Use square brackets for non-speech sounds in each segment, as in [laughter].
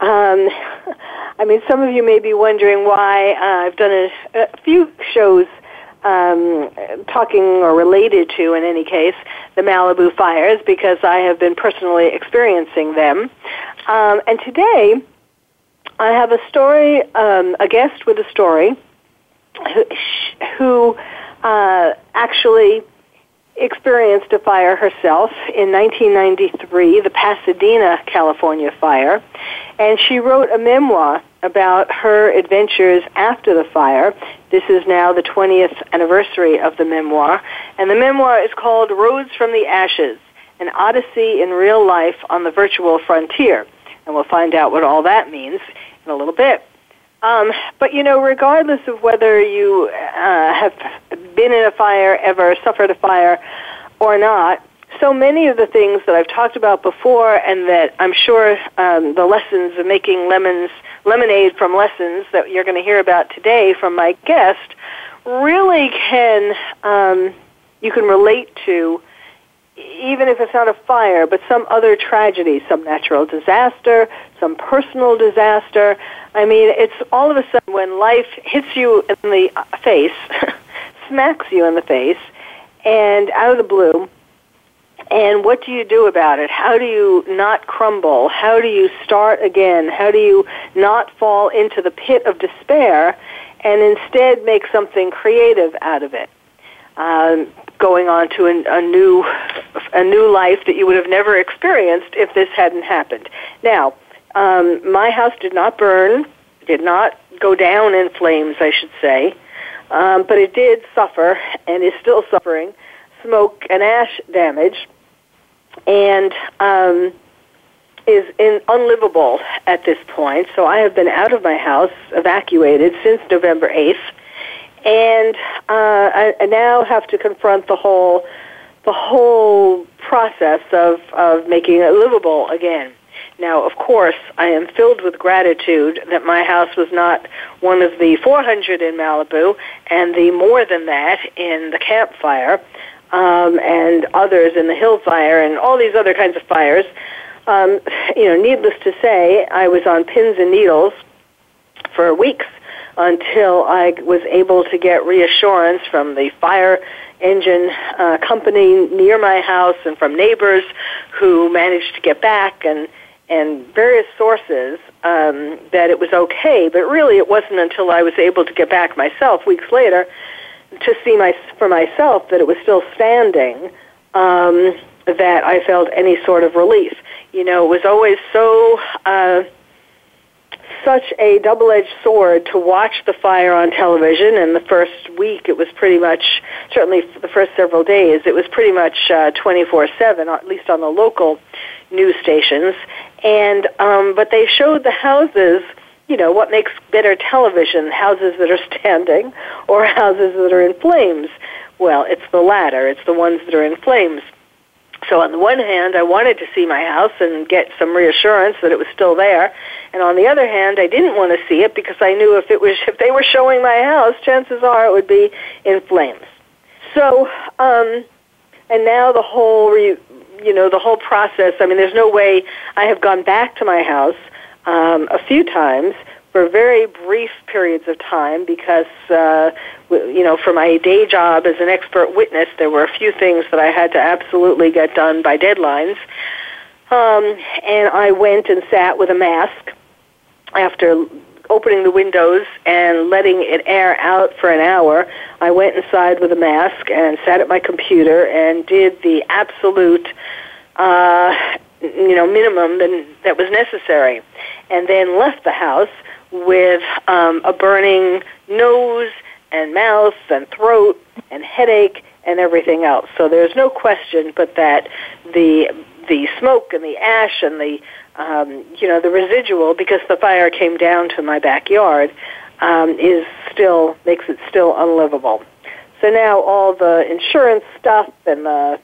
Um, I mean, some of you may be wondering why uh, I've done a, a few shows um, talking or related to, in any case, the Malibu fires because I have been personally experiencing them. Um, and today, I have a story, um, a guest with a story who, who uh, actually experienced a fire herself in 1993, the Pasadena, California fire, and she wrote a memoir about her adventures after the fire. This is now the 20th anniversary of the memoir, and the memoir is called Roads from the Ashes, an odyssey in real life on the virtual frontier. And we'll find out what all that means in a little bit. Um, but you know, regardless of whether you uh, have been in a fire ever, suffered a fire, or not, so many of the things that I've talked about before, and that I'm sure um, the lessons of making lemons, lemonade from lessons that you're going to hear about today from my guest, really can um, you can relate to even if it's not a fire, but some other tragedy, some natural disaster, some personal disaster. I mean, it's all of a sudden when life hits you in the face, [laughs] smacks you in the face, and out of the blue. And what do you do about it? How do you not crumble? How do you start again? How do you not fall into the pit of despair and instead make something creative out of it? Um, going on to a, a new a new life that you would have never experienced if this hadn't happened. Now, um, my house did not burn, did not go down in flames, I should say, um, but it did suffer and is still suffering smoke and ash damage, and um, is in, unlivable at this point. So I have been out of my house, evacuated since November eighth and uh, I, I now have to confront the whole the whole process of of making it livable again. Now, of course, I am filled with gratitude that my house was not one of the 400 in Malibu and the more than that in the Camp Fire um, and others in the Hill Fire and all these other kinds of fires. Um, you know, needless to say, I was on pins and needles for weeks until I was able to get reassurance from the fire engine uh, company near my house and from neighbors who managed to get back and and various sources um, that it was okay. But really, it wasn't until I was able to get back myself weeks later to see my for myself that it was still standing um, that I felt any sort of relief. You know, it was always so. Uh, such a double-edged sword to watch the fire on television. And the first week, it was pretty much, certainly the first several days, it was pretty much uh, 24/7, at least on the local news stations. And um, but they showed the houses. You know what makes better television? Houses that are [laughs] standing or houses that are in flames. Well, it's the latter. It's the ones that are in flames. So on the one hand, I wanted to see my house and get some reassurance that it was still there, and on the other hand, I didn't want to see it because I knew if it was [laughs] if they were showing my house, chances are it would be in flames. So, um, and now the whole re, you know the whole process. I mean, there's no way I have gone back to my house um, a few times for very brief periods of time because, uh, you know, for my day job as an expert witness, there were a few things that I had to absolutely get done by deadlines. Um, and I went and sat with a mask after opening the windows and letting it air out for an hour. I went inside with a mask and sat at my computer and did the absolute, uh, you know, minimum that was necessary, and then left the house with um, a burning nose and mouth and throat and headache and everything else. So there's no question but that the the smoke and the ash and the um, you know the residual because the fire came down to my backyard um, is still makes it still unlivable. So now all the insurance stuff and the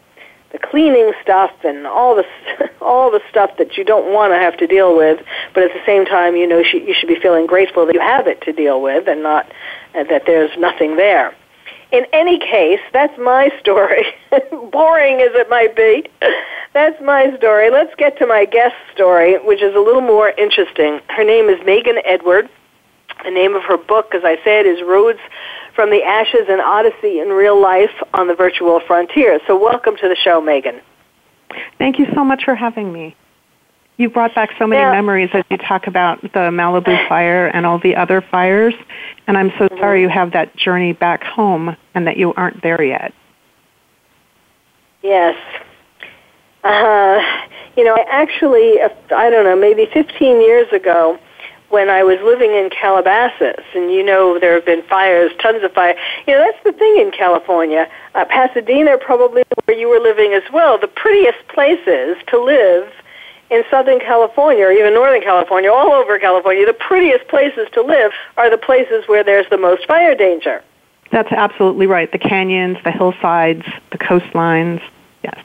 the cleaning stuff and all the [laughs] all the stuff that you don't want to have to deal with, but at the same time, you know, you should be feeling grateful that you have it to deal with and not uh, that there's nothing there. In any case, that's my [laughs] story. Boring as it might be, that's my story. Let's get to my guest story, which is a little more interesting. Her name is Megan Edward. The name of her book, as I said, is Roads from the Ashes and Odyssey in Real Life on the Virtual Frontier. So welcome to the show, Megan. Thank you so much for having me. You brought back so many memories as you talk about the Malibu [sighs] fire and all the other fires, and I'm so mm-hmm. sorry you have that journey back home and that you aren't there yet. Yes. Uh, you know, I actually, I don't know, maybe 15 years ago, when I was living in Calabasas, and you know there have been fires, tons of fire. You know that's the thing in California. Uh, Pasadena, probably where you were living as well, the prettiest places to live in Southern California or even Northern California, all over California, the prettiest places to live are the places where there's the most fire danger. That's absolutely right. The canyons, the hillsides, the coastlines. Yes.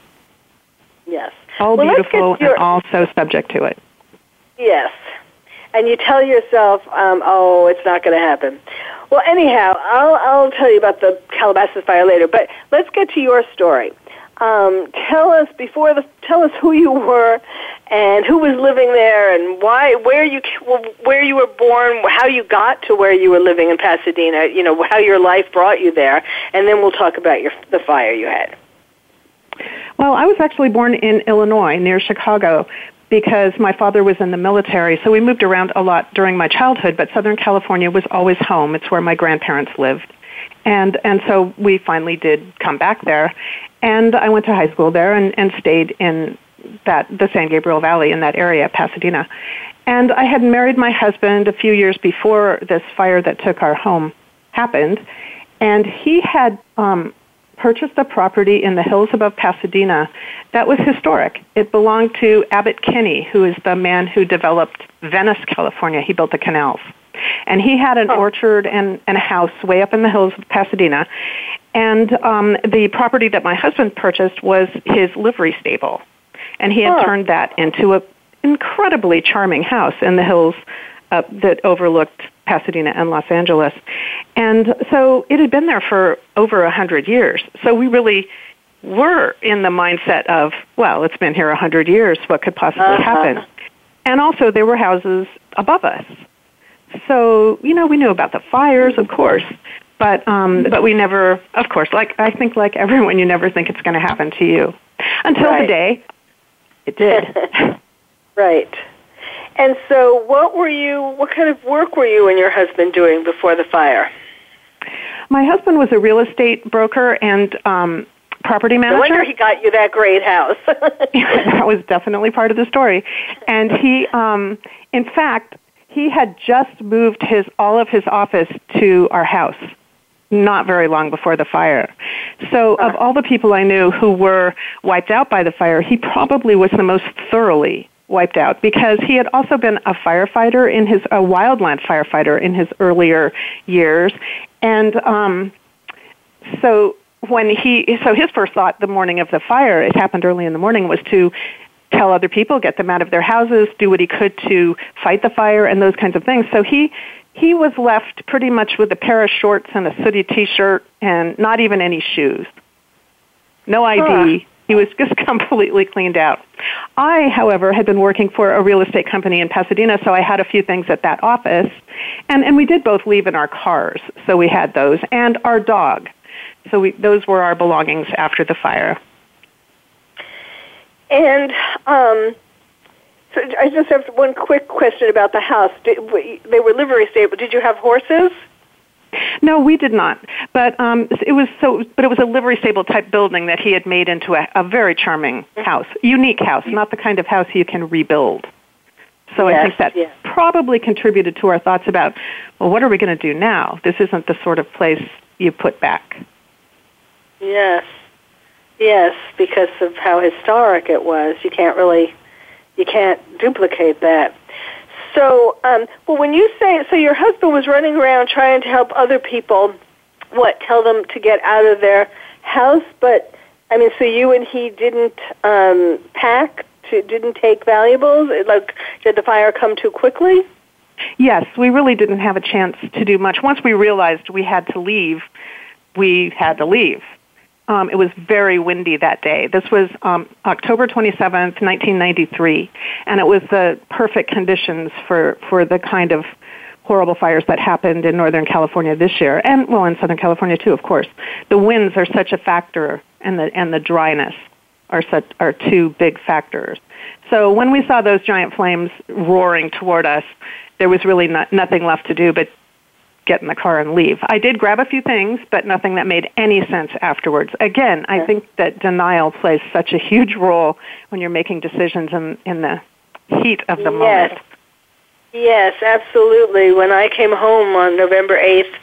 Yes. All well, beautiful your... and also subject to it. Yes and you tell yourself, um, "Oh, it's not going to happen." Well, anyhow, I'll I'll tell you about the Calabasas fire later. But let's get to your story. Um, tell us before the tell us who you were and who was living there and why where you where you were born how you got to where you were living in Pasadena you know how your life brought you there and then we'll talk about your the fire you had well, I was actually born in Illinois near Chicago, because my father was in the military. So we moved around a lot during my childhood, but Southern California was always home. It's where my grandparents lived. And and so we finally did come back there. And I went to high school there and, and stayed in that the San Gabriel Valley in that area, Pasadena. And I had married my husband a few years before this fire that took our home happened. And he had um, purchased a property in the hills above Pasadena that was historic. It belonged to Abbot Kinney, who is the man who developed Venice, California. He built the canals. And he had an oh. orchard and, and a house way up in the hills of Pasadena. And um, the property that my husband purchased was his livery stable. And he had oh. turned that into an incredibly charming house in the hills uh, that overlooked Pasadena and Los Angeles. And so it had been there for over a hundred years. So we really were in the mindset of, well, it's been here a hundred years. What could possibly uh-huh. happen? And also there were houses above us. So, you know, we knew about the fires, of course, but um, but we never, of course, like I think, like everyone, you never think it's going to happen to you until right. the day it did. [laughs] right. And so, what were you? What kind of work were you and your husband doing before the fire? My husband was a real estate broker and um, property manager. No wonder he got you that great house. [laughs] [laughs] that was definitely part of the story. And he, um, in fact, he had just moved his all of his office to our house not very long before the fire. So, of all the people I knew who were wiped out by the fire, he probably was the most thoroughly wiped out because he had also been a firefighter in his a wildland firefighter in his earlier years, and um, so when he so his first thought the morning of the fire it happened early in the morning was to tell other people get them out of their houses do what he could to fight the fire and those kinds of things so he he was left pretty much with a pair of shorts and a sooty t-shirt and not even any shoes no id huh. He was just [laughs] completely cleaned out. I, however, had been working for a real estate company in Pasadena, so I had a few things at that office. And, and we did both leave in our cars, so we had those, and our dog. So we, those were our belongings after the fire. And um, so I just have one quick question about the house. Did, they were livery stable. Did you have horses? No, we did not. But um, it was so. But it was a livery stable type building that he had made into a, a very charming house, unique house, not the kind of house you can rebuild. So yes, I think that yes. probably contributed to our thoughts about, well, what are we going to do now? This isn't the sort of place you put back. Yes. Yes, because of how historic it was. You can't really, you can't duplicate that. So, um, well, when you say, so your husband was running around trying to help other people, what, tell them to get out of their house, but, I mean, so you and he didn't um, pack, to, didn't take valuables? It, Like, did the fire come too quickly? Yes, we really didn't have a chance to do much. Once we realized we had to leave, we had to leave. Um, it was very windy that day. This was um, October 27th, 1993, and it was the perfect conditions for, for the kind of horrible fires that happened in Northern California this year, and well, in Southern California too, of course. The winds are such a factor, and the and the dryness are such are two big factors. So when we saw those giant flames roaring toward us, there was really not, nothing left to do but get in the car and leave. I did grab a few things, but nothing that made any sense afterwards. Again, I think that denial plays such a huge role when you're making decisions in, in the heat of the yes. moment. Yes, absolutely. When I came home on November 8th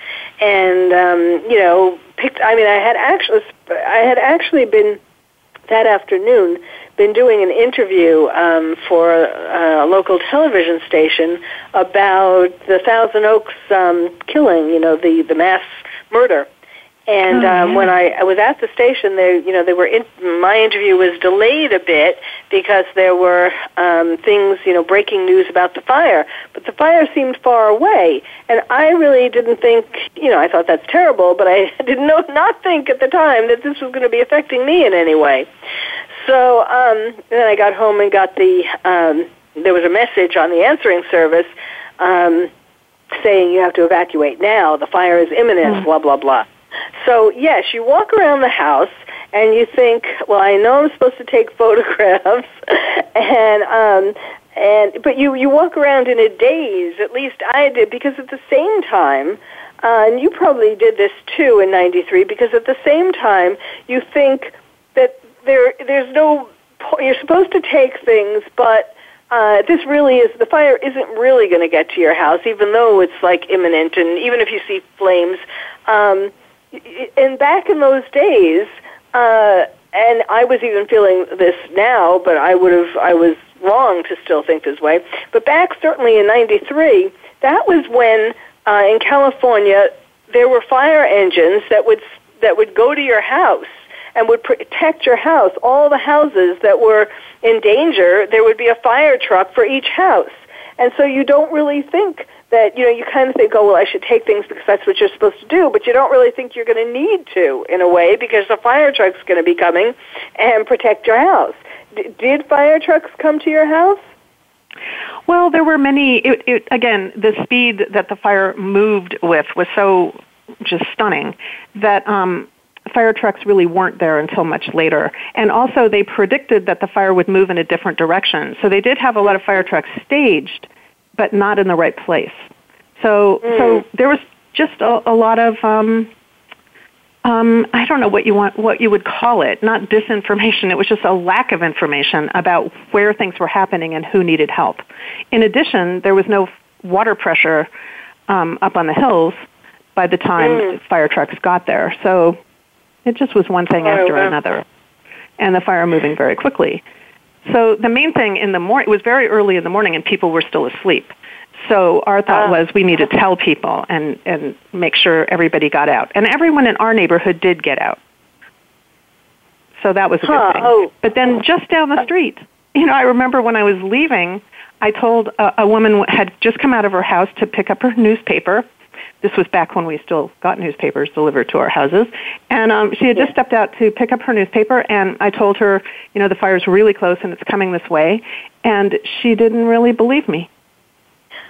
and um, you know, picked I mean I had actually I had actually been that afternoon been doing an interview um, for a, a local television station about the Thousand Oaks um, killing, you know, the the mass murder. And Oh, um, when I, I was at the station, they, you know, they were in, my interview was delayed a bit because there were um, things, you know, breaking news about the fire. But the fire seemed far away, and I really didn't think, you know, I thought that's terrible, but I [laughs] did not not think at the time that this was going to be affecting me in any way. So um, then I got home and got the um, there was a message on the answering service um, saying you have to evacuate now. The fire is imminent. Blah blah blah. So yes, you walk around the house and you think, well, I know I'm supposed to take [laughs] photographs, and um, and but you you walk around in a daze. At least I did because at the same time. Uh, and you probably did this too in '93 because at the same time you think that there there's no you're supposed to take things, but uh, this really is the fire isn't really going to get to your house, even though it's like imminent, and even if you see flames. Um, and back in those days, uh, and I was even feeling this now, but I would have I was wrong to still think this way. But back certainly in '93, that was when uh, in California there were fire engines that would that would go to your house and would protect your house. All the houses that were in danger, there would be a fire truck for each house. And so you don't really think that, you know, you kind of think, oh, well, I should take things because that's what you're supposed to do, but you don't really think you're going to need to in a way because the fire truck's going to be coming and protect your house. D- did fire trucks come to your house? Well, there were many. It, it, again, the speed that the fire moved with was so just stunning that um, fire trucks really weren't there until much later. And also, they predicted that the fire would move in a different direction. So they did have a lot of fire trucks staged, but not in the right place. So, so there was just a, a lot of. Um, um, I don't know what you want, what you would call it. Not disinformation. It was just a lack of information about where things were happening and who needed help. In addition, there was no water pressure um, up on the hills by the time Mm. fire trucks got there. So it just was one thing Oh, after wow. another, and the fire moving very quickly. So the main thing in the morning, it was very early in the morning, and people were still asleep. So our thought Ah. was we need to tell people and, and make sure everybody got out. And everyone in our neighborhood did get out. So that was a Huh, good thing. oh. But then just down the street, you know, I remember when I was leaving, I told a, a woman had just come out of her house to pick up her newspaper. This was back when we still got newspapers delivered to our houses. And um, she had just stepped out to pick up her newspaper, and I told her, you know, the fire's really close and it's coming this way. And she didn't really believe me.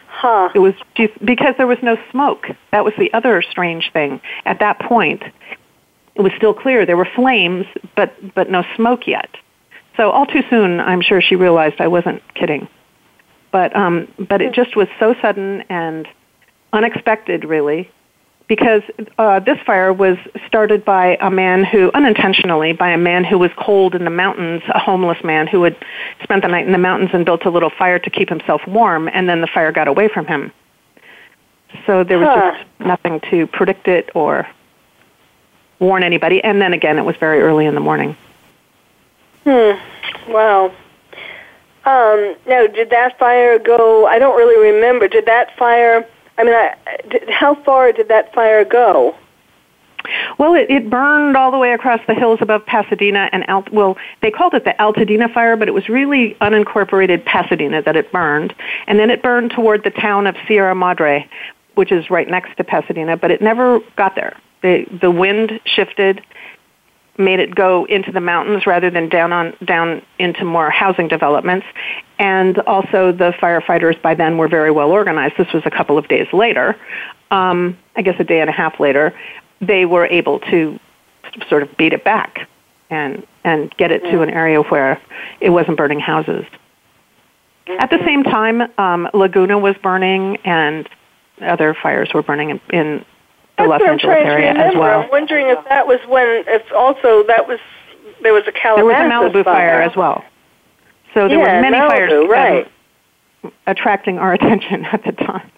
Huh. It was she, because there was no smoke. That was the other strange thing. At that point, it was still clear there were flames, but but no smoke yet. So all too soon, I'm sure she realized I wasn't kidding. But um, but it just was so sudden and unexpected, really, because uh, this fire was started by a man who, unintentionally, by a man who was cold in the mountains, a homeless man who had spent the night in the mountains and built a little fire to keep himself warm, and then the fire got away from him. So there was Huh. just nothing to predict it or warn anybody. And then again, it was very early in the morning. Hmm. Wow. Um, now, did that fire go? I don't really remember. Did that fire? I mean, I, how far did that fire go? Well, it, it burned all the way across the hills above Pasadena and Alt. Well, they called it the Altadena fire, but it was really unincorporated Pasadena that it burned, and then it burned toward the town of Sierra Madre, which is right next to Pasadena. But it never got there. The the wind shifted, made it go into the mountains rather than down on down into more housing developments. And also, the firefighters by then were very well organized. This was a couple of days later, um, I guess a day and a half later they were able to sort of beat it back and and get it to an area where it wasn't burning houses. At the same time, um, Laguna was burning and other fires were burning in, in the Los Angeles area as well. I'm wondering if that was when, if also that was there was a Calabasas there was a Malibu fire, as well. So there yeah, were many Malibu, fires um, right. attracting our [laughs] attention at the time.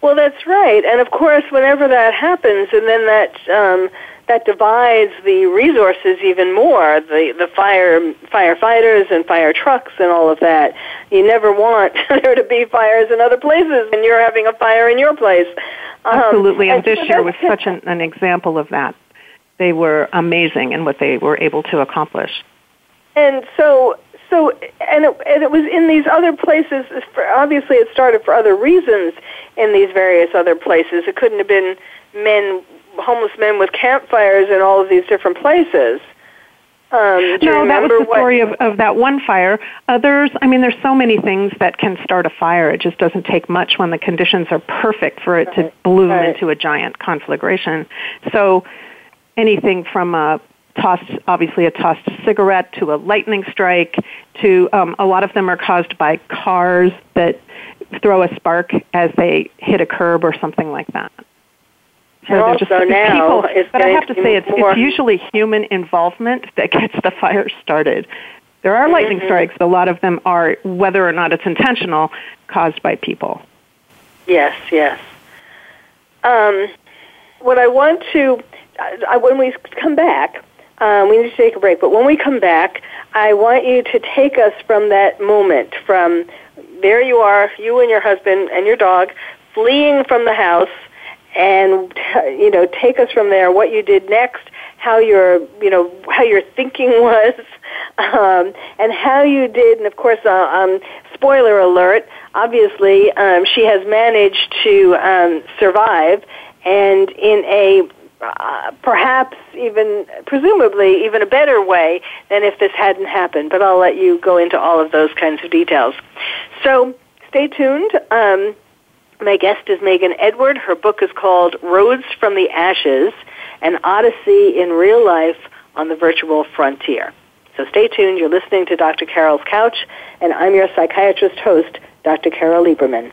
Well, that's right, and of course, whenever that happens, and then that um, that divides the resources even more. The the fire firefighters and fire trucks and all of that. You never want [laughs] there to be fires in other places, and you're having a fire in your place. Um, Absolutely, and, and this year was such an, an example of that. They were amazing in what they were able to accomplish. And so so and it, and it was in these other places for, obviously it started for other reasons in these various other places it couldn't have been men homeless men with campfires in all of these different places um, no, that was the what, story of, of that one fire. Others, I mean, there's so many things that can start a fire. It just doesn't take much when the conditions are perfect for it right, to bloom right. into a giant conflagration. So, anything from a tossed, obviously a tossed cigarette to a lightning strike to um, a lot of them are caused by cars that throw a spark as they hit a curb or something like that. So also just, now, people, but I have to say, it's, it's usually human involvement that [laughs] gets the fire started. There are lightning mm-hmm. strikes, but a lot of them are, whether or not it's intentional, caused by people. Yes, yes. Um, what I want to, I, when we come back, um, we need to take a break, but when we come back, I want you to take us from that moment, from there you are, you and your husband and your dog, fleeing from the house, and you know, take us from there. What you did next, how your you know how your thinking [laughs] was, um, and how you did. And of course, uh, um, spoiler alert. Obviously, um, she has managed to um, survive, and in a uh, perhaps even, presumably, even a better way than if this hadn't happened. But I'll let you go into all of those kinds of details. So stay tuned. Um, my guest is Megan Edward. Her book is called Roads from the Ashes An Odyssey in Real Life on the Virtual Frontier. So stay tuned. You're listening to Dr. Carole's Couch, and I'm your psychiatrist host, Dr. Carole Lieberman.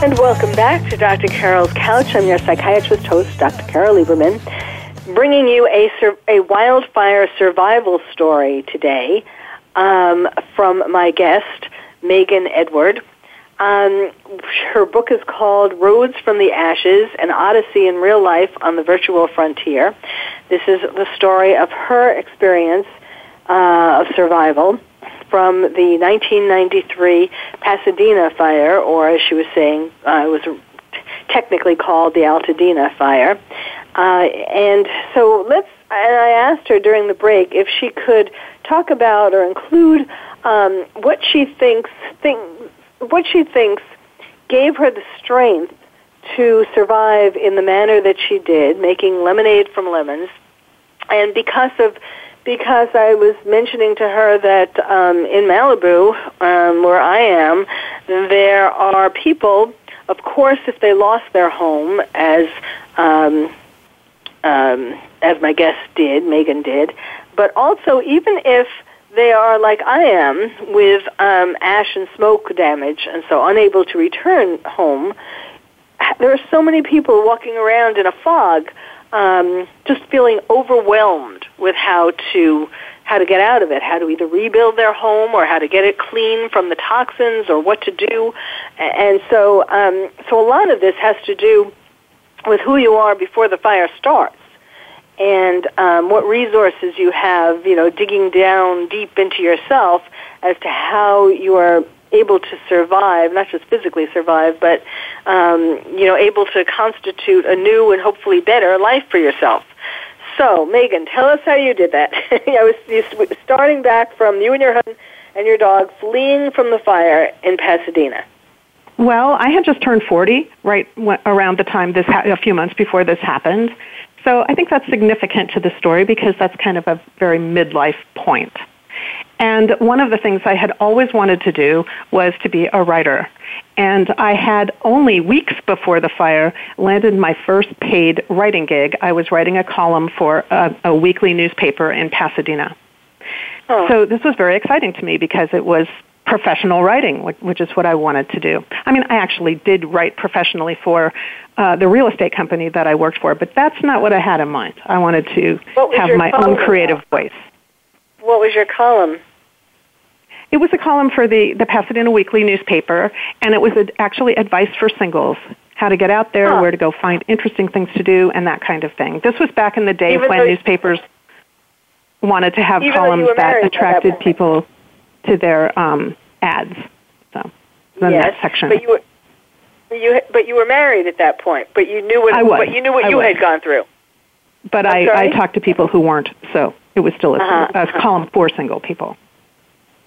And welcome back to Dr. Carole's Couch. I'm your psychiatrist host, Dr. Carole Lieberman, bringing you a, sur- a wildfire survival story today um, from my guest, Megan Edward. Um, her book is called Roads from the Ashes, an Odyssey in Real Life on the Virtual Frontier. This is the story of her experience uh, of survival from the 1993 Pasadena fire, or as she was saying, uh, it was technically called the Altadena fire. Uh, and so let's, and I asked her during the break if she could talk about or include um, what she thinks, think, what she thinks gave her the strength to survive in the manner that she did, making lemonade from lemons, and because of because I was mentioning to her that um, in Malibu, um, where I am, there are people, of course, if they lost their home, as um, um, as my guest did, Megan did, but also even if they are like I am with um, ash and smoke damage, and so unable to return home. There are so many people walking around in a fog um, just feeling overwhelmed with how to how to get out of it, how to either rebuild their home or how to get it clean from the toxins or what to do. And so, um, so a lot of this has to do with who you are before the fire starts and um, what resources you have, you know, digging down deep into yourself as to how you are able to survive, not just physically survive, but um, you know, able to constitute a new and hopefully better life for yourself. So, Megan, tell us how you did that. [laughs] I was starting back from you and your husband and your dog fleeing from the fire in Pasadena. Well, I had just turned 40 right around the time this ha- a few months before this happened. So, I think that's significant to the story because that's kind of a very midlife point. And one of the things I had always wanted to do was to be a writer. And I had only weeks before the fire landed my first paid writing gig. I was writing a column for a, a weekly newspaper in Pasadena. Oh. So this was very exciting to me because it was professional writing, which is what I wanted to do. I mean, I actually did write professionally for uh, the real estate company that I worked for, but that's not what I had in mind. I wanted to have my own creative about? voice. What was your column? It was a column for the, the Pasadena Weekly newspaper, and it was a, actually advice for singles how to get out there, huh. where to go find interesting things to do, and that kind of thing. This was back in the day Even when newspapers wanted to have columns that attracted that people to their um, ads. So, then yes, that section. But you were, you, but you were married at that point. But you knew what. I was. But you knew what I you was. had gone through. But I, I talked to people who weren't, so it was still a, uh-huh. a column for single people.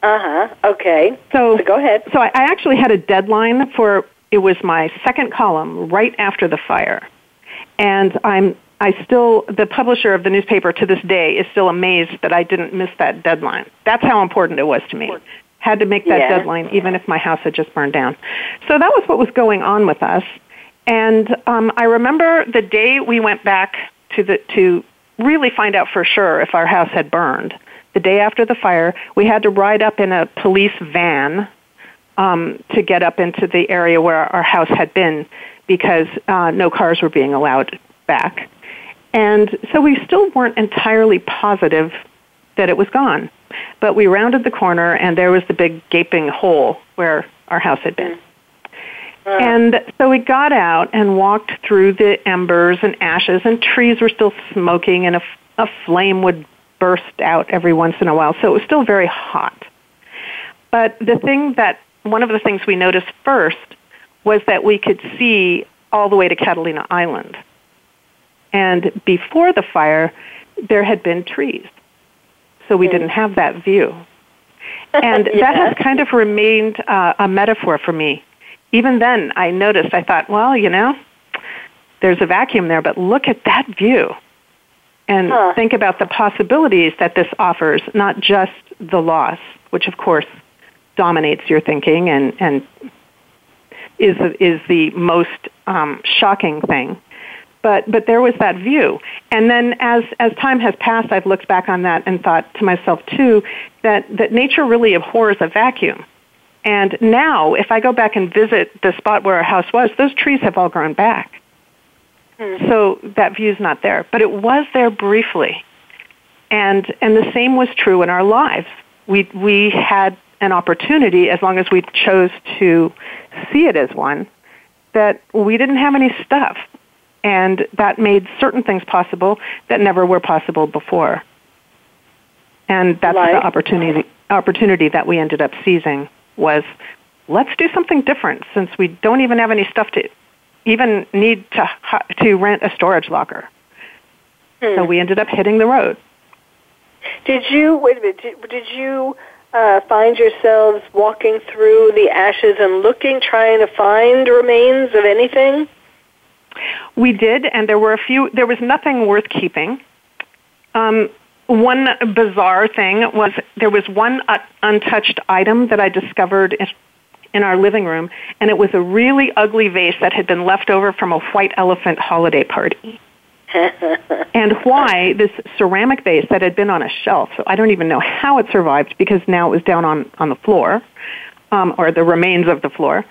Uh huh. Okay. So, so, go ahead. So I, I actually had a deadline for it was my second column right after the fire, and I'm I still the publisher of the newspaper to this day is still amazed that I didn't miss that deadline. That's how important it was to me. Had to make that yeah. deadline even if my house had just burned down. So that was what was going on with us. And um, I remember the day we went back to the to really find out for sure if our house had burned the day after the fire, we had to ride up in a police van um, to get up into the area where our house had been because uh, no cars were being allowed back. And so we still weren't entirely positive that it was gone. But we rounded the corner and there was the big gaping hole where our house had been. And so we got out and walked through the embers and ashes, and trees were still smoking, and a, a flame would burst out every once in a while. So it was still very hot. But the thing that, one of the things we noticed first was that we could see all the way to Catalina Island. And before the fire, there had been trees. So we didn't have that view. [laughs] And Yeah. that has kind of remained uh, a metaphor for me. Even then, I noticed, I thought, well, you know, there's a vacuum there, but look at that view. And Huh. think about the possibilities that this offers, not just the loss, which of course dominates your thinking and, and is, is the most um, shocking thing. But, but there was that view. And then as, as time has passed, I've looked back on that and thought to myself too that, that nature really abhors a vacuum. And now, if I go back and visit the spot where our house was, those trees have all grown back. Hmm. So that view's not there. But it was there briefly. And, and the same was true in our lives. We, we had an opportunity, as long as we chose to see it as one, that we didn't have any stuff. And that made certain things possible that never were possible before. And that's Like? the opportunity, opportunity that we ended up seizing was let's do something different since we don't even have any stuff to even need to, to rent a storage locker. So we ended up hitting the road. Did you wait a minute? Did, did you uh, find yourselves walking through the ashes and looking, trying to find remains of anything? We did, and there were a few. There was nothing worth keeping. Um, one bizarre thing was there was one uh, untouched item that I discovered in, in our living room, and it was a really ugly vase that had been left over from a white elephant holiday party. [laughs] and why this ceramic vase that had been on a shelf, so I don't even know how it survived because now it was down on, on the floor, um, or the remains of the floor.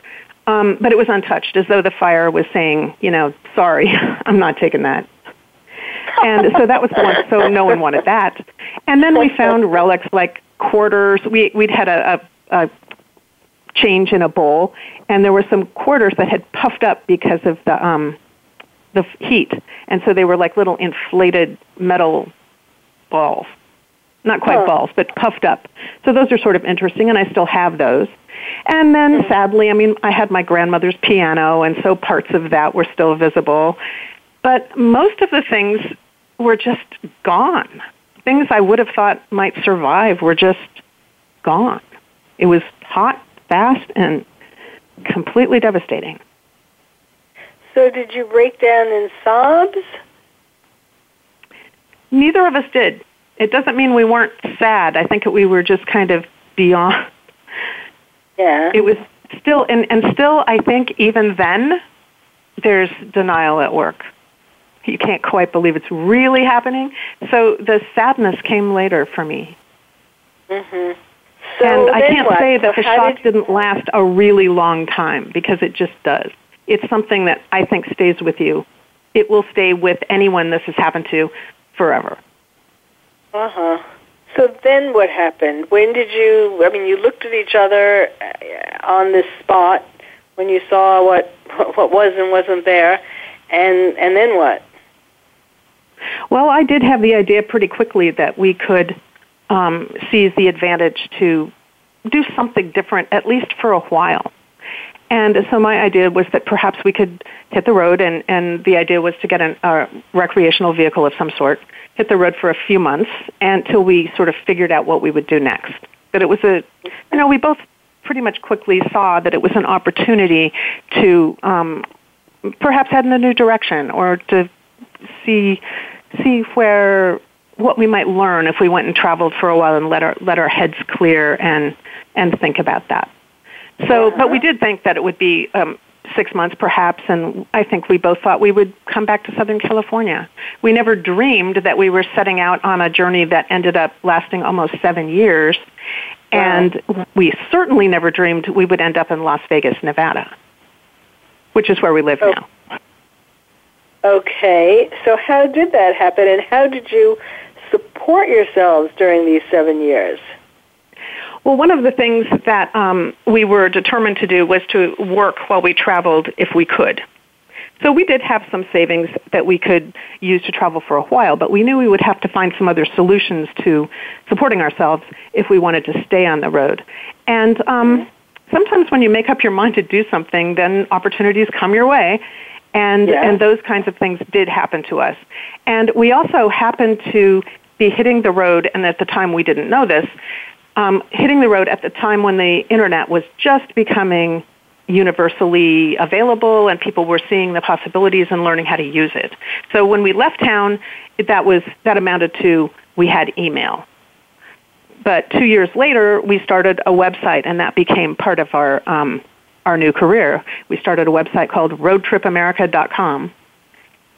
Um, but it was untouched, as though the fire was saying, you know, sorry, [laughs] I'm not taking that. And so that was the one, so no one wanted that. And then we found relics like quarters. We, we'd had a, a, a change in a bowl, and there were some quarters that had puffed up because of the, um, the heat. And so they were like little inflated metal balls. Not quite Huh. balls, but puffed up. So those are sort of interesting, and I still have those. And then sadly, I mean, I had my grandmother's piano, and so parts of that were still visible. But most of the things were just gone. Things I would have thought might survive were just gone. It was hot, fast, and completely devastating. So did you break down in sobs? Neither of us did. It doesn't mean we weren't sad. I think that we were just kind of beyond. Yeah. It was still, and, and still, I think even then, there's denial at work. You can't quite believe it's really happening. So the sadness came later for me. Mm-hmm. So and I can't what? say that So the shock did- didn't last a really long time because it just does. It's something that I think stays with you. It will stay with anyone this has happened to forever. Uh huh. So then what happened? When did you? I mean, you looked at each other uh, on this spot when you saw what [laughs] what was and wasn't there, and and then what? Well, I did have the idea pretty quickly that we could um, seize the advantage to do something different, at least for a while. And so my idea was that perhaps we could hit the road, and, and the idea was to get an, a recreational vehicle of some sort, hit the road for a few months until we sort of figured out what we would do next. That it was a, you know, we both pretty much quickly saw that it was an opportunity to um, perhaps head in a new direction or to see see where what we might learn if we went and traveled for a while and let our let our heads clear and and think about that. So, but we did think that it would be um, six months perhaps, and I think we both thought we would come back to Southern California. We never dreamed that we were setting out on a journey that ended up lasting almost seven years, and we certainly never dreamed we would end up in Las Vegas, Nevada, which is where we live Oh. now. Okay. So how did that happen, and how did you support yourselves during these seven years? Well, one of the things that um, we were determined to do was to work while we traveled if we could. So we did have some savings that we could use to travel for a while, but we knew we would have to find some other solutions to supporting ourselves if we wanted to stay on the road. And um, sometimes when you make up your mind to do something, then opportunities come your way. And, Yeah. and those kinds of things did happen to us. And we also happened to be hitting the road, and at the time we didn't know this, um, hitting the road at the time when the internet was just becoming universally available and people were seeing the possibilities and learning how to use it. So when we left town, that was that amounted to we had email. But two years later, we started a website, and that became part of our um, our new career. We started a website called RoadTripAmerica.com,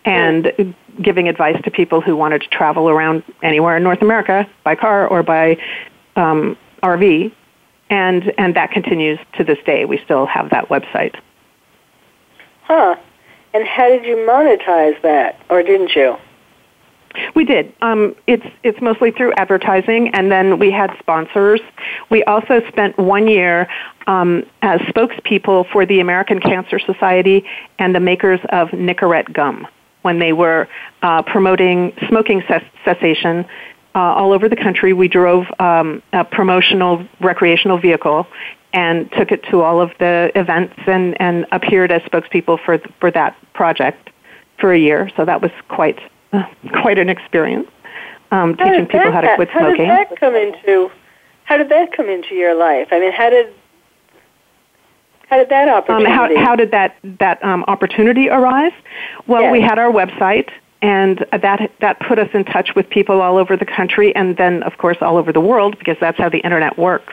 and giving advice to people who wanted to travel around anywhere in North America by car or by um, RV, and and that continues to this day. We still have that website. Huh. And how did you monetize that, or didn't you? We did. Um, it's it's mostly through advertising, and then we had sponsors. We also spent one year um, as spokespeople for the American Cancer Society and the makers of Nicorette gum when they were uh, promoting smoking cess- cessation uh, all over the country. We drove um, a promotional recreational vehicle and took it to all of the events and, and appeared as spokespeople for for that project for a year. So that was quite uh, [laughs] quite an experience. Um, How teaching people that, how to quit how smoking. did that come into? How did that come into your life? I mean, how did how did that Um, opportunity? how, how did that that um, opportunity arise? Well, Yes. we had our website, and that that put us in touch with people all over the country, and then of course all over the world, because that's how the internet works.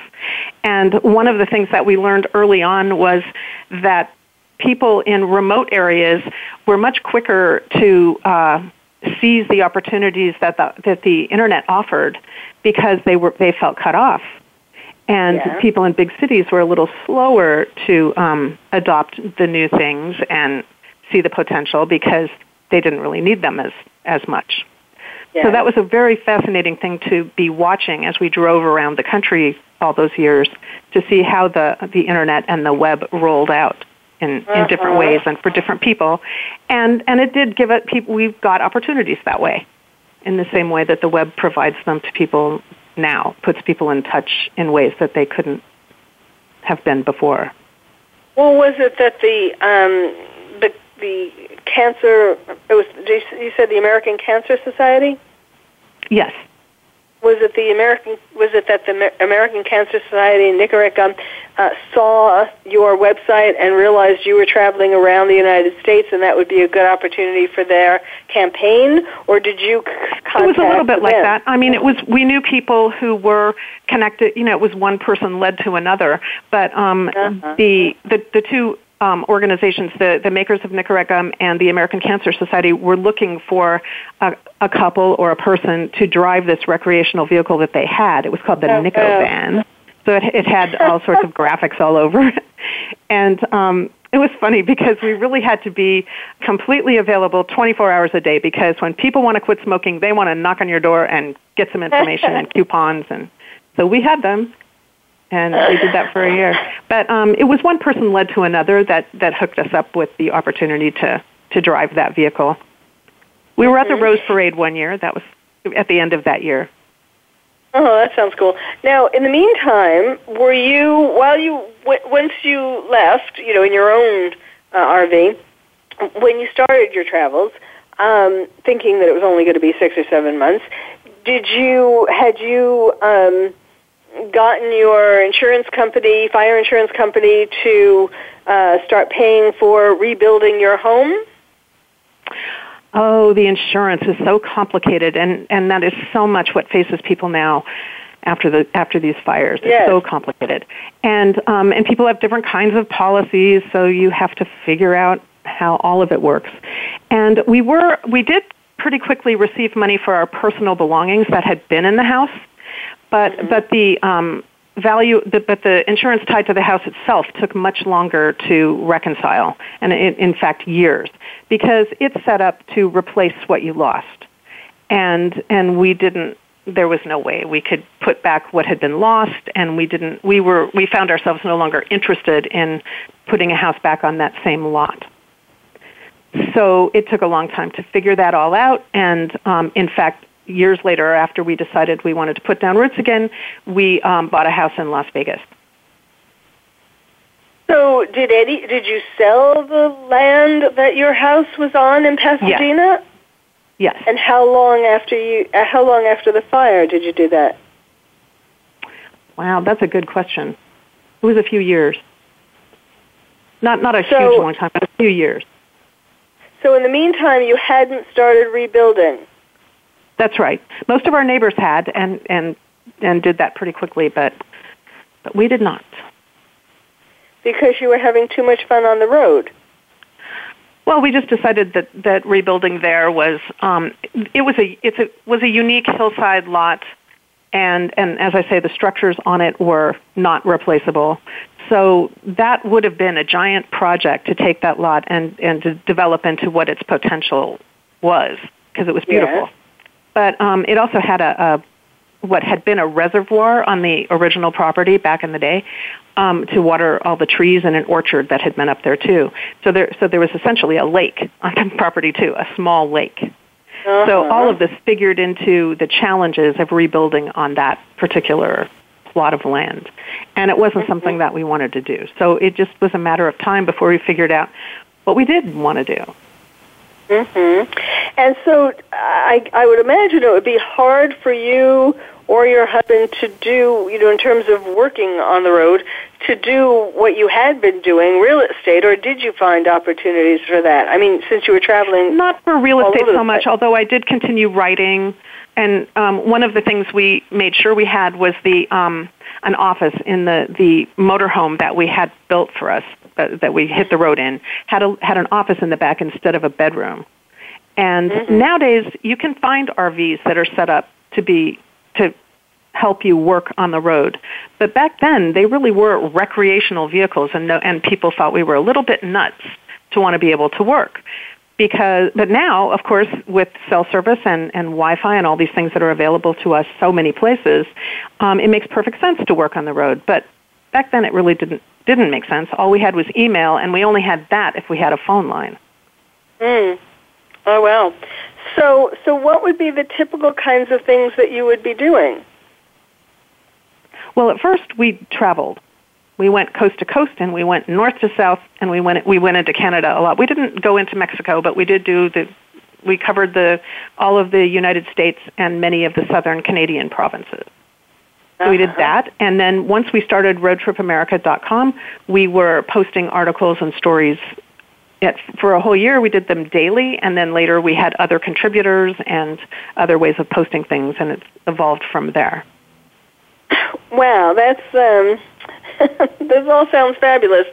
And one of the things that we learned early on was that people in remote areas were much quicker to uh, seize the opportunities that the, that the internet offered because they were they felt cut off and Yeah. people in big cities were a little slower to um, adopt the new things and see the potential because they didn't really need them as as much. Yeah. So that was a very fascinating thing to be watching as we drove around the country all those years to see how the the internet and the web rolled out in, in different Uh-huh. ways and for different people, and and it did give it people we've got opportunities that way, in the same way that the web provides them to people now, puts people in touch in ways that they couldn't have been before. Well, was it that the um, the the cancer? It was you said the American Cancer Society. Yes. Was it the American? Was it that the American Cancer Society in Nicorette uh, saw your website and realized you were traveling around the United States, and that would be a good opportunity for their campaign? Or did you contact? It was a little bit like that. I mean, it was we knew people who were connected. You know, it was one person led to another, but um, Uh-huh. the the the two um, organizations, the the makers of Nicorette and the American Cancer Society, were looking for a, a couple or a person to drive this recreational vehicle that they had. It was called the Oh, Nico oh. van. So it, it had all [laughs] sorts of graphics all over it. And um, it was funny because we really had to be completely available 24 hours a day because when people want to quit smoking, they want to knock on your door and get some information and [laughs] coupons. And so we had them. And we did that for a year. But um, it was one person led to another that, that hooked us up with the opportunity to, to drive that vehicle. We were at the Rose Parade one year. That was at the end of that year. Oh, that sounds cool. Now, in the meantime, were you while you w- once you left, you know, in your own uh, RV, when you started your travels, um, thinking that it was only going to be six or seven months, did you had you um, gotten your insurance company, fire insurance company, to uh, start paying for rebuilding your home? Oh, the insurance is so complicated, and and that is so much what faces people now after the after these fires. Yes. It's so complicated, and um, and people have different kinds of policies, so you have to figure out how all of it works. And we were we did pretty quickly receive money for our personal belongings that had been in the house, but but the um, value, the, but the insurance tied to the house itself took much longer to reconcile, and in, in fact years, because it's set up to replace what you lost, and and we didn't there was no way we could put back what had been lost and we didn't we were we found ourselves no longer interested in putting a house back on that same lot. So it took a long time to figure that all out and um, in fact years later after we decided we wanted to put down roots again we um, bought a house in las vegas so did Eddie did you sell the land that your house was on in Pasadena? Yes. yes. And how long after you uh, how long after the fire did you do that? Wow, that's a good question. It was a few years. Not not a so, huge long time, but a few years. So in the meantime, you hadn't started rebuilding. That's right. Most of our neighbors had, and and and did that pretty quickly, but but we did not because you were having too much fun on the road? Well, we just decided that that rebuilding there was um, it was a it's a was a unique hillside lot, and and as I say, the structures on it were not replaceable. So that would have been a giant project to take that lot and and to develop into what its potential was because it was beautiful. Yes. But um, it also had a, a what had been a reservoir on the original property back in the day um, to water all the trees and an orchard that had been up there too. So there, so there was essentially a lake [laughs] on the property too, a small lake. Uh-huh. So all of this figured into the challenges of rebuilding on that particular plot of land. And it wasn't mm-hmm. something that we wanted to do. So it just was a matter of time before we figured out what we did want to do. Mm-hmm. And so I, I would imagine it would be hard for you or your husband to do, you know, in terms of working on the road, to do what you had been doing, real estate, or did you find opportunities for that? I mean, since you were traveling. Not for real estate so much, although I did continue writing. And um, one of the things we made sure we had was the um, an office in the the motorhome that we had built for us uh, that we hit the road in had a had an office in the back instead of a bedroom. And mm-hmm. nowadays, you can find RVs that are set up to be to help you work on the road. But back then, they really were recreational vehicles, and no, and people thought we were a little bit nuts to want to be able to work. Because, but now, of course, with cell service and, and Wi-Fi and all these things that are available to us so many places, um, it makes perfect sense to work on the road. But back then, it really didn't didn't make sense. All we had was email, and we only had that if we had a phone line. Mm. Oh well. So, so what would be the typical kinds of things that you would be doing? Well, at first we traveled. We went coast to coast, and we went north to south, and we went we went into Canada a lot. We didn't go into Mexico, but we did do the. We covered the all of the United States and many of the southern Canadian provinces. So uh-huh. we did that, and then once we started RoadTripAmerica.com, we were posting articles and stories. It, for a whole year, we did them daily, and then later we had other contributors and other ways of posting things, and it evolved from there. Wow, that's um, [laughs] this all sounds fabulous.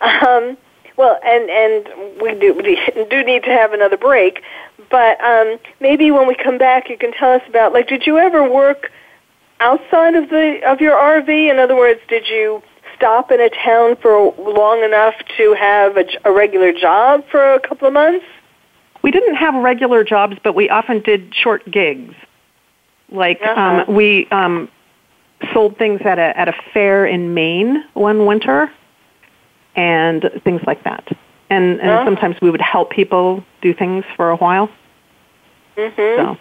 Um, well, and and we do we do need to have another break, but um, maybe when we come back, you can tell us about like, did you ever work outside of the of your RV? In other words, did you stop in a town for long enough to have a, a regular job for a couple of months? We didn't have regular jobs, but we often did short gigs. Like Uh-huh. um, we um, sold things at a at a fair in Maine one winter, and things like that. And, and Oh. sometimes we would help people do things for a while. Mm-hmm. So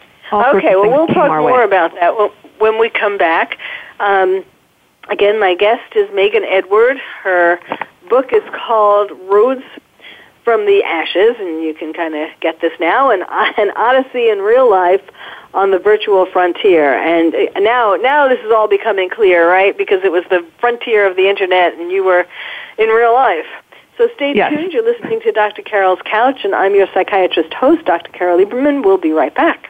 Okay, well, we'll talk more way. about that wh- when we come back. Um, again, my guest is Megan Edward. Her book is called Roads from the Ashes, and you can kind of get this now, an, [laughs] an odyssey in real life on the virtual frontier. And uh, now, now this is all becoming clear, right? Because it was the frontier of the internet, and you were in real life. So stay Yes. tuned. You're listening to Dr. Carole's Couch, and I'm your psychiatrist host, Dr. Carole Lieberman. We'll be right back.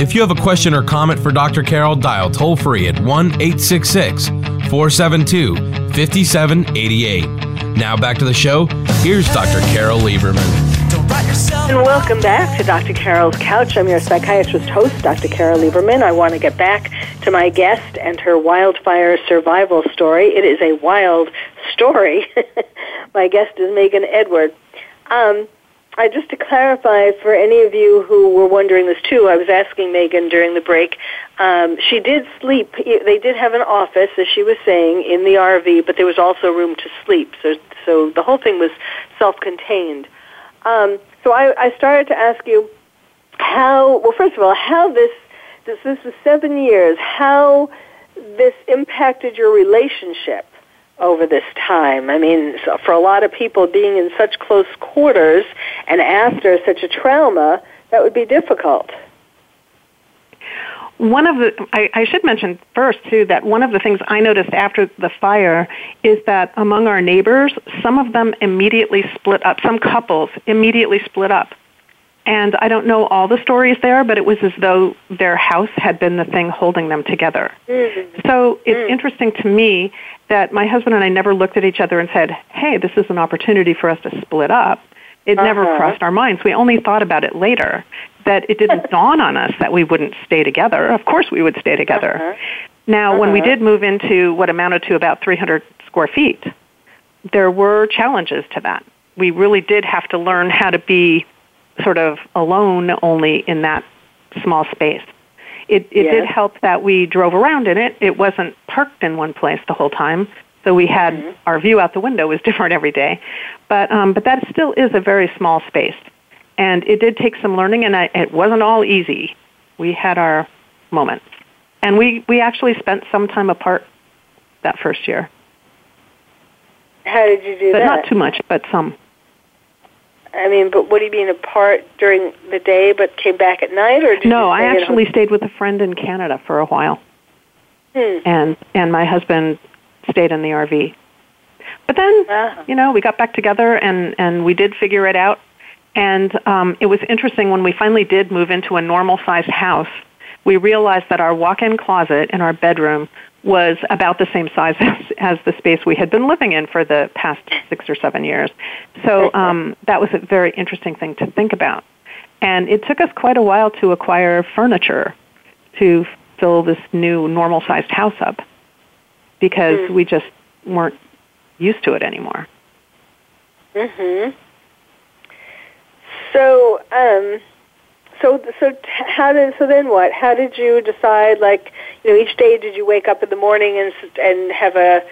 If you have a question or comment for Dr. Carole, dial toll free at 1 866 472 5788. Now back to the show. Here's Dr. Carole Lieberman. And welcome back to Dr. Carole's Couch. I'm your psychiatrist host, Dr. Carole Lieberman. I want to get back to my guest and her wildfire survival story. It is a wild story. [laughs] my guest is Megan Edward. Um, I just to clarify for any of you who were wondering this too, I was asking Megan during the break. Um, she did sleep. They did have an office, as she was saying, in the RV, but there was also room to sleep. So, so the whole thing was self-contained. Um, so I, I started to ask you how. Well, first of all, how this this this was seven years. How this impacted your relationship over this time. I mean, so for a lot of people, being in such close quarters and after such a trauma, that would be difficult. One of the, I, I should mention first too that one of the things I noticed after the fire is that among our neighbors, some of them immediately split up. Some couples immediately split up. And I don't know all the stories there, but it was as though their house had been the thing holding them together. Mm-hmm. So it's mm. interesting to me that my husband and I never looked at each other and said, hey, this is an opportunity for us to split up. It uh-huh. never crossed our minds. We only thought about it later, that it didn't [laughs] dawn on us that we wouldn't stay together. Of course we would stay together. Uh-huh. Now, uh-huh. when we uh-huh. did move into what amounted to about 300 square feet, there were challenges to that. We really did have to learn how to be sort of alone only in that small space. It, it yes. did help that we drove around in it. It wasn't parked in one place the whole time, so we had mm-hmm. our view out the window was [laughs] different every day. But um, but that still is a very small space, and it did take some learning, and I, it wasn't all easy. We had our moments, and we we actually spent some time apart that first year. How did you do but that? But not too much, but some. I mean, but what do you mean apart during the day, but came back at night, or no? I actually stayed with a friend in Canada for a while, hmm. and and my husband stayed in the RV. But then, uh-huh. you know, we got back together and and we did figure it out. And um, it was interesting when we finally did move into a normal sized house. We realized that our walk-in closet in our bedroom was about the same size [laughs] as, as the space we had been living in for the past six or seven years. So um, that was a very interesting thing to think about. And it took us quite a while to acquire furniture to fill this new normal sized house up because mm. we just weren't used to it anymore. Mhm. So, um, so so how did so then what? How did you decide? Like, you know, each day did you wake up in the morning and and have a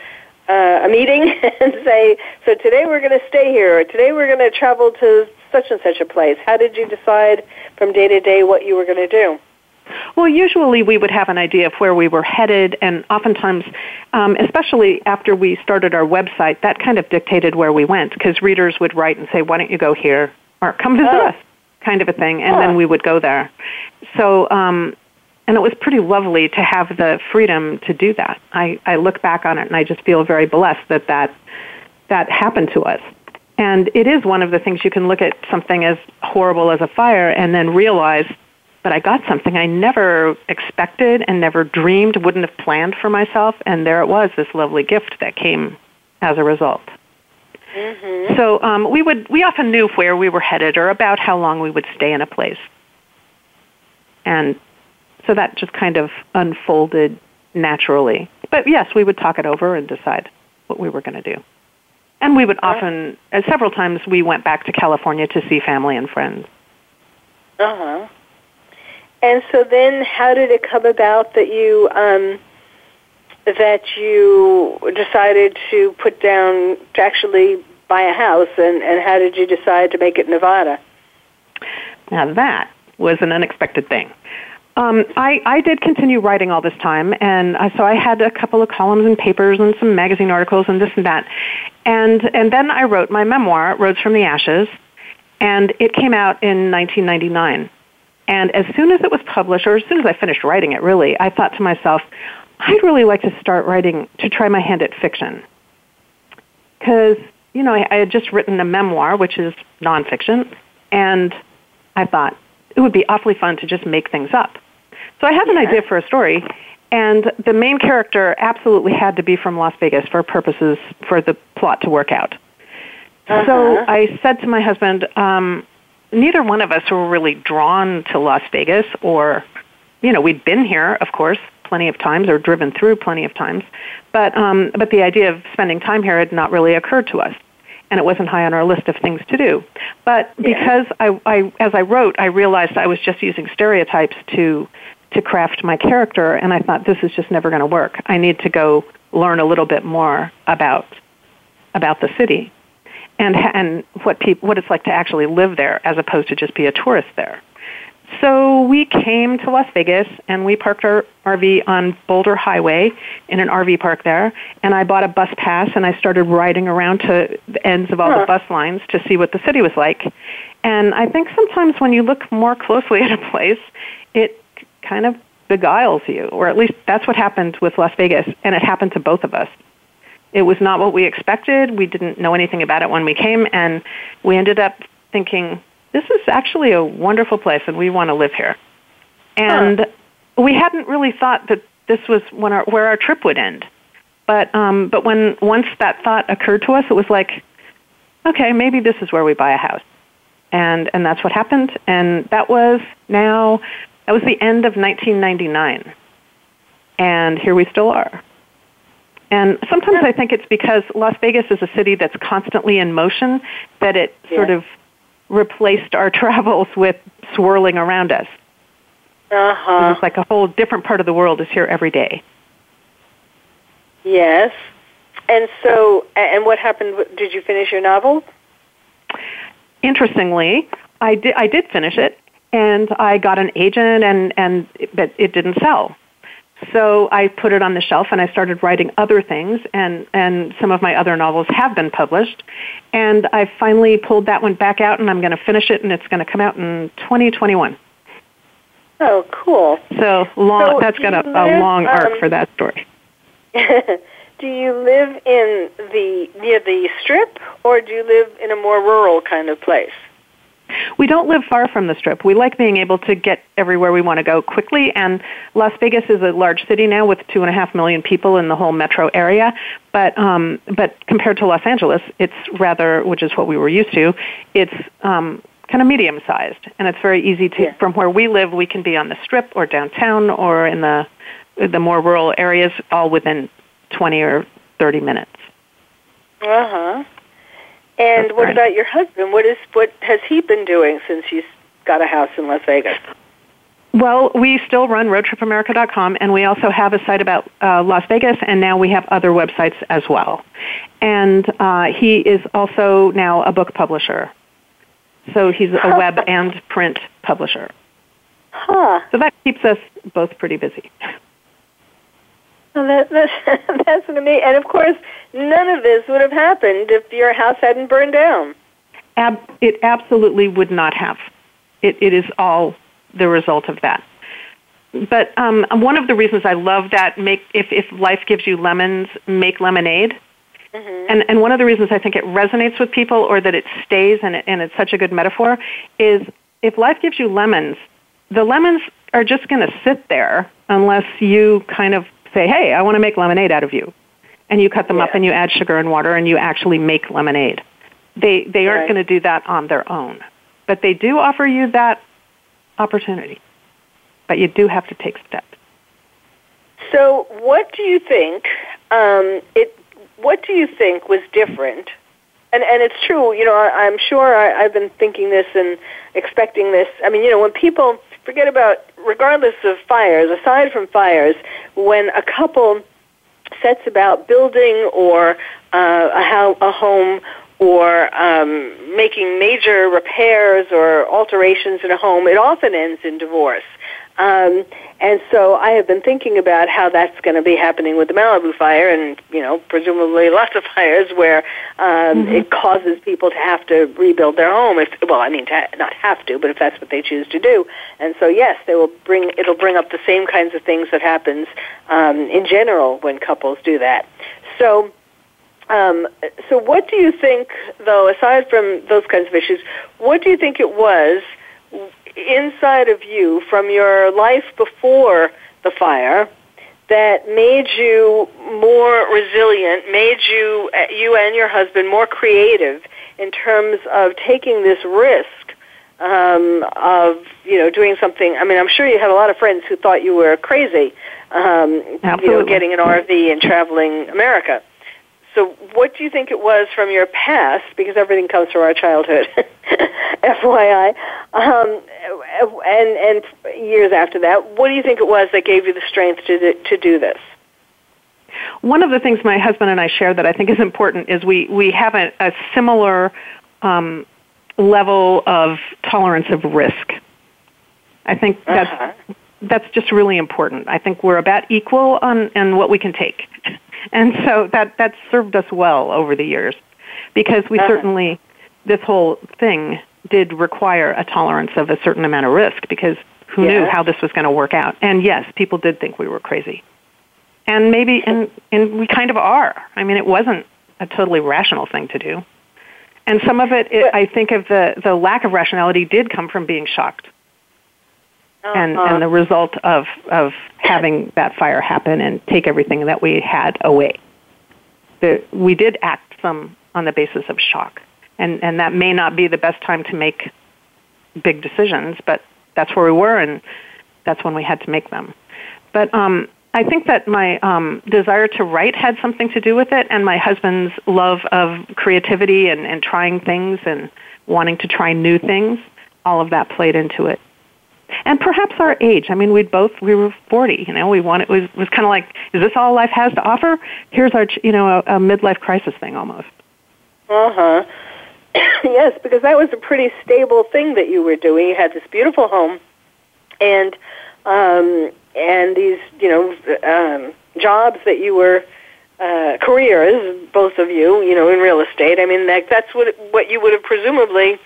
uh, a meeting [laughs] and say, so today we're going to stay here, or today we're going to travel to such and such a place? How did you decide from day to day what you were going to do? Well, usually we would have an idea of where we were headed, and oftentimes, um, especially after we started our website, that kind of dictated where we went because readers would write and say, "Why don't you go here?" or "Come visit oh. us," kind of a thing, and then we would go there. So, um, and it was pretty lovely to have the freedom to do that. I, I look back on it and I just feel very blessed that that that happened to us. And it is one of the things you can look at something as horrible as a fire and then realize but I got something I never expected and never dreamed, wouldn't have planned for myself, and there it was, this lovely gift that came as a result. Mm-hmm. So um, we would we often knew where we were headed or about how long we would stay in a place, and so that just kind of unfolded naturally. But yes, we would talk it over and decide what we were going to do. And we would often, uh, several times, we went back to California to see family and friends. Uh huh. And so then, how did it come about that you um, that you decided to put down to actually buy a house, and, and how did you decide to make it Nevada? Now that was an unexpected thing. Um, I, I did continue writing all this time, and I, so I had a couple of columns and papers and some magazine articles and this and that, and and then I wrote my memoir, Roads from the Ashes, and it came out in 1999. And as soon as it was published, or as soon as I finished writing it, really, I thought to myself, I'd really like to start writing to try my hand at fiction, because you know I, I had just written a memoir, which is nonfiction, and I thought it would be awfully fun to just make things up. So I had an idea for a story, and the main character absolutely had to be from Las Vegas for purposes for the plot to work out. Uh-huh. So I said to my husband, um, neither one of us were really drawn to Las Vegas, or, you know, we'd been here, of course, plenty of times, or driven through plenty of times, but um, but the idea of spending time here had not really occurred to us and it wasn't high on our list of things to do. But because I, I, as I wrote, I realized I was just using stereotypes to to craft my character, and I thought this is just never going to work. I need to go learn a little bit more about about the city and and what peop, what it's like to actually live there as opposed to just be a tourist there. So we came to Las Vegas and we parked our RV on Boulder Highway in an RV park there. And I bought a bus pass and I started riding around to the ends of all Huh. the bus lines to see what the city was like. And I think sometimes when you look more closely [laughs] at a place, it kind of beguiles you, or at least that's what happened with Las Vegas. And it happened to both of us. It was not what we expected. We didn't know anything about it when we came, and we ended up thinking, this is actually a wonderful place and we want to live here. And we hadn't really thought that this was when our, where our trip would end. But, um, but when once that thought occurred to us, it was like, okay, maybe this is where we buy a house. And, and that's what happened. And that was now, that was the end of 1999. And here we still are. And sometimes I think it's because Las Vegas is a city that's constantly in motion that it sort of replaced our [laughs] travels with swirling around us. Uh huh. It's like a whole different part of the world is here every day. Yes. And so, and what happened? Did you finish your novel? Interestingly, I did I did finish it and I got an agent and and but it didn't sell. So I put it on the shelf and I started writing other things and and some of my other novels have been published and I finally pulled that one back out and I'm going to finish it and it's going to come out in 2021. Oh, cool. So long So that's got a, a long arc um, for that story. [laughs] do you live in the near the strip, or do you live in a more rural kind of place? We don't live far from the strip. We like being able to get everywhere we want to go quickly, and Las Vegas is a large city now with two and a half million people in the whole metro area. But um, but compared to Los Angeles, it's rather, which is what we were used to, it's um, kind of medium sized, and it's very easy to. Yeah. From where we live, we can be on the strip or downtown or in the the more rural areas, all within twenty or thirty minutes. Uh huh. And That's what right. about your husband? What is what has he been doing since he's got a house in Las Vegas? Well, we still run roadtripamerica.com, and we also have a site about uh, Las Vegas, and now we have other websites as well. And uh, he is also now a book publisher. So he's a web and print publisher. Huh. So that keeps us both pretty busy. Well, that, [laughs] that's that's amazing. And of course, none of this would have happened if your house hadn't burned down. Ab- it absolutely would not have. It, it is all the result of that. But um, one of the reasons I love that make if, if life gives you lemons, make lemonade. And, and one of the reasons I think it resonates with people or that it stays and, it, and it's such a good metaphor is if life gives you lemons, the lemons are just going to sit there unless you kind of say, "Hey, I want to make lemonade out of you," and you cut them up and you add sugar and water and you actually make lemonade. They they aren't Right. going to do that on their own, but they do offer you that opportunity. But you do have to take steps. So, what do you think? Um, it. What do you think was different? And and it's true. You know, I, I'm sure I, I've been thinking this and expecting this. I mean, you know, when people forget about, regardless of fires, aside from fires, when a couple sets about building or uh, a, a home or um, making major repairs or alterations in a home, it often ends in divorce. Um, and so I have been thinking about how that's going to be happening with the Malibu fire, and you know, presumably [laughs] lots of fires where um, it causes people to have to rebuild their home. If well, I mean, to ha- not have to, but if that's what they choose to do. And so yes, they will bring it'll bring up the same kinds of things that happens um, in general when couples do that. So. Um, so, what do you think, though, aside from those kinds of issues, what do you think it was inside of you from your life before the fire that made you more resilient, made you, uh, you and your husband, more creative in terms of taking this risk um, of, you know, doing something? I mean, I'm sure you had a lot of friends who thought you were crazy, um, you know, getting an RV and traveling America. So, what do you think it was from your past? Because everything comes from our childhood, [laughs] FYI. Um, and and years after that, what do you think it was that gave you the strength to do- to do this? One of the things my husband and I share that I think is important is we, we have a, a similar um, level of tolerance of risk. I think that's Uh-huh. that's just really important. I think we're about equal on, on what we can take, and so that that served us well over the years, because we Uh-huh. certainly this whole thing did require a tolerance of a certain amount of risk because who knew how this was going to work out? And yes, people did think we were crazy, and maybe and and we kind of are. I mean, it wasn't a totally rational thing to do, and some of it, it I think of the the lack of rationality did come from being shocked Uh-huh. and the result of of having that fire happen and take everything that we had away. The, we did act some on the basis of shock, and and that may not be the best time to make big decisions, but that's where we were, and that's when we had to make them. But um, I think that my um, desire to write had something to do with it, and my husband's love of creativity and, and trying things and wanting to try new things. All of that played into it and perhaps our age. I mean, we'd both we were forty. You know, we wanted it was was kind of like, is this all life has to offer? Here's our you know a, a midlife crisis thing almost. Uh huh. [coughs] yes, because that was a pretty stable thing that you were doing. You had this beautiful home, and um, and these you know um, jobs that you were uh, careers, both of you, you know, in real estate. I mean, that, that's what what you would have presumably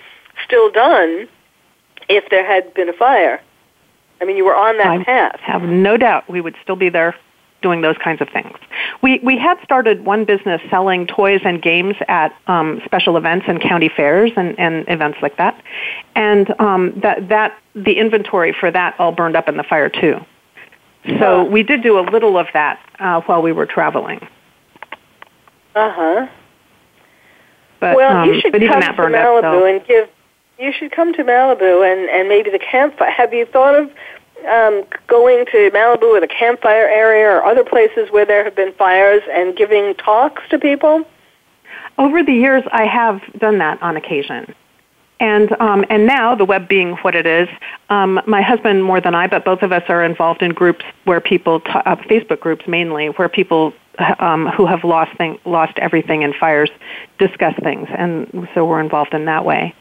still done if there had been a fire. I mean, you were on that I path. have no doubt we would still be there doing those kinds of things. We we had started one business selling toys and games at um, special events and county fairs and, and events like that, and um, that that the inventory for that all burned up in the fire too. So we did do a little of that uh, while we were traveling. Uh huh. Well, um, you should come to Malibu up. So. and give. You should come to Malibu and and maybe the Camp Fire. Have you thought of um, going to Malibu or the Camp Fire area or other places where there have been fires and giving talks to people? Over the years, I have done that on occasion. And um, and now the web being what it is, um, my husband more than I, but both of us are involved in groups where people, t- uh, Facebook groups mainly, where people um, who have lost thing, lost everything in fires discuss things, and so we're involved in that way.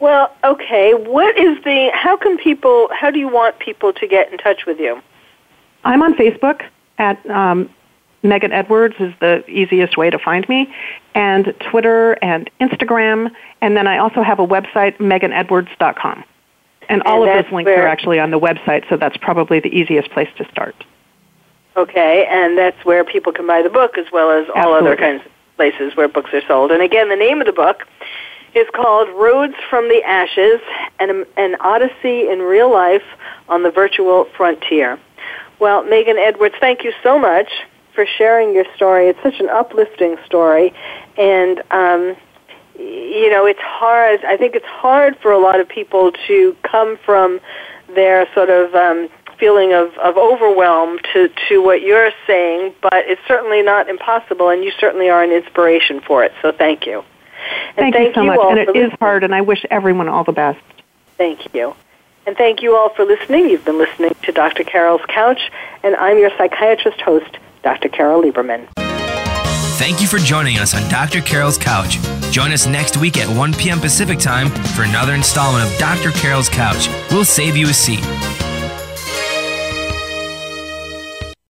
Well, okay. What is the? How can people? How do you want people to get in touch with you? I'm on Facebook at um, Megan Edwards is the easiest way to find me, and Twitter and Instagram, and then I also have a website, meganedwards.com. And all And of those links where- are actually on the website, so that's probably the easiest place to start. Okay, and that's where people can buy the book as well as all other Absolutely. kinds of places where books are sold. And again, the name of the book is called Roads from the Ashes an, an Odyssey in Real Life on the Virtual Frontier. Well, Megan Edwards, thank you so much for sharing your story. It's such an uplifting story, and um, you know, it's hard. I think it's hard for a lot of people to come from their sort of um, feeling of, of overwhelm to, to what you're saying, but it's certainly not impossible, and you certainly are an inspiration for it. So thank you. And thank, thank you so you much. And it is hard, and I wish everyone all the best. Thank you. And thank you all for listening. You've been listening to Dr. Carole's Couch, and I'm your psychiatrist host, Dr. Carole Lieberman. Thank you for joining us on Dr. Carole's Couch. Join us next week at 1 p.m. Pacific Time for another installment of Dr. Carole's Couch. We'll save you a seat.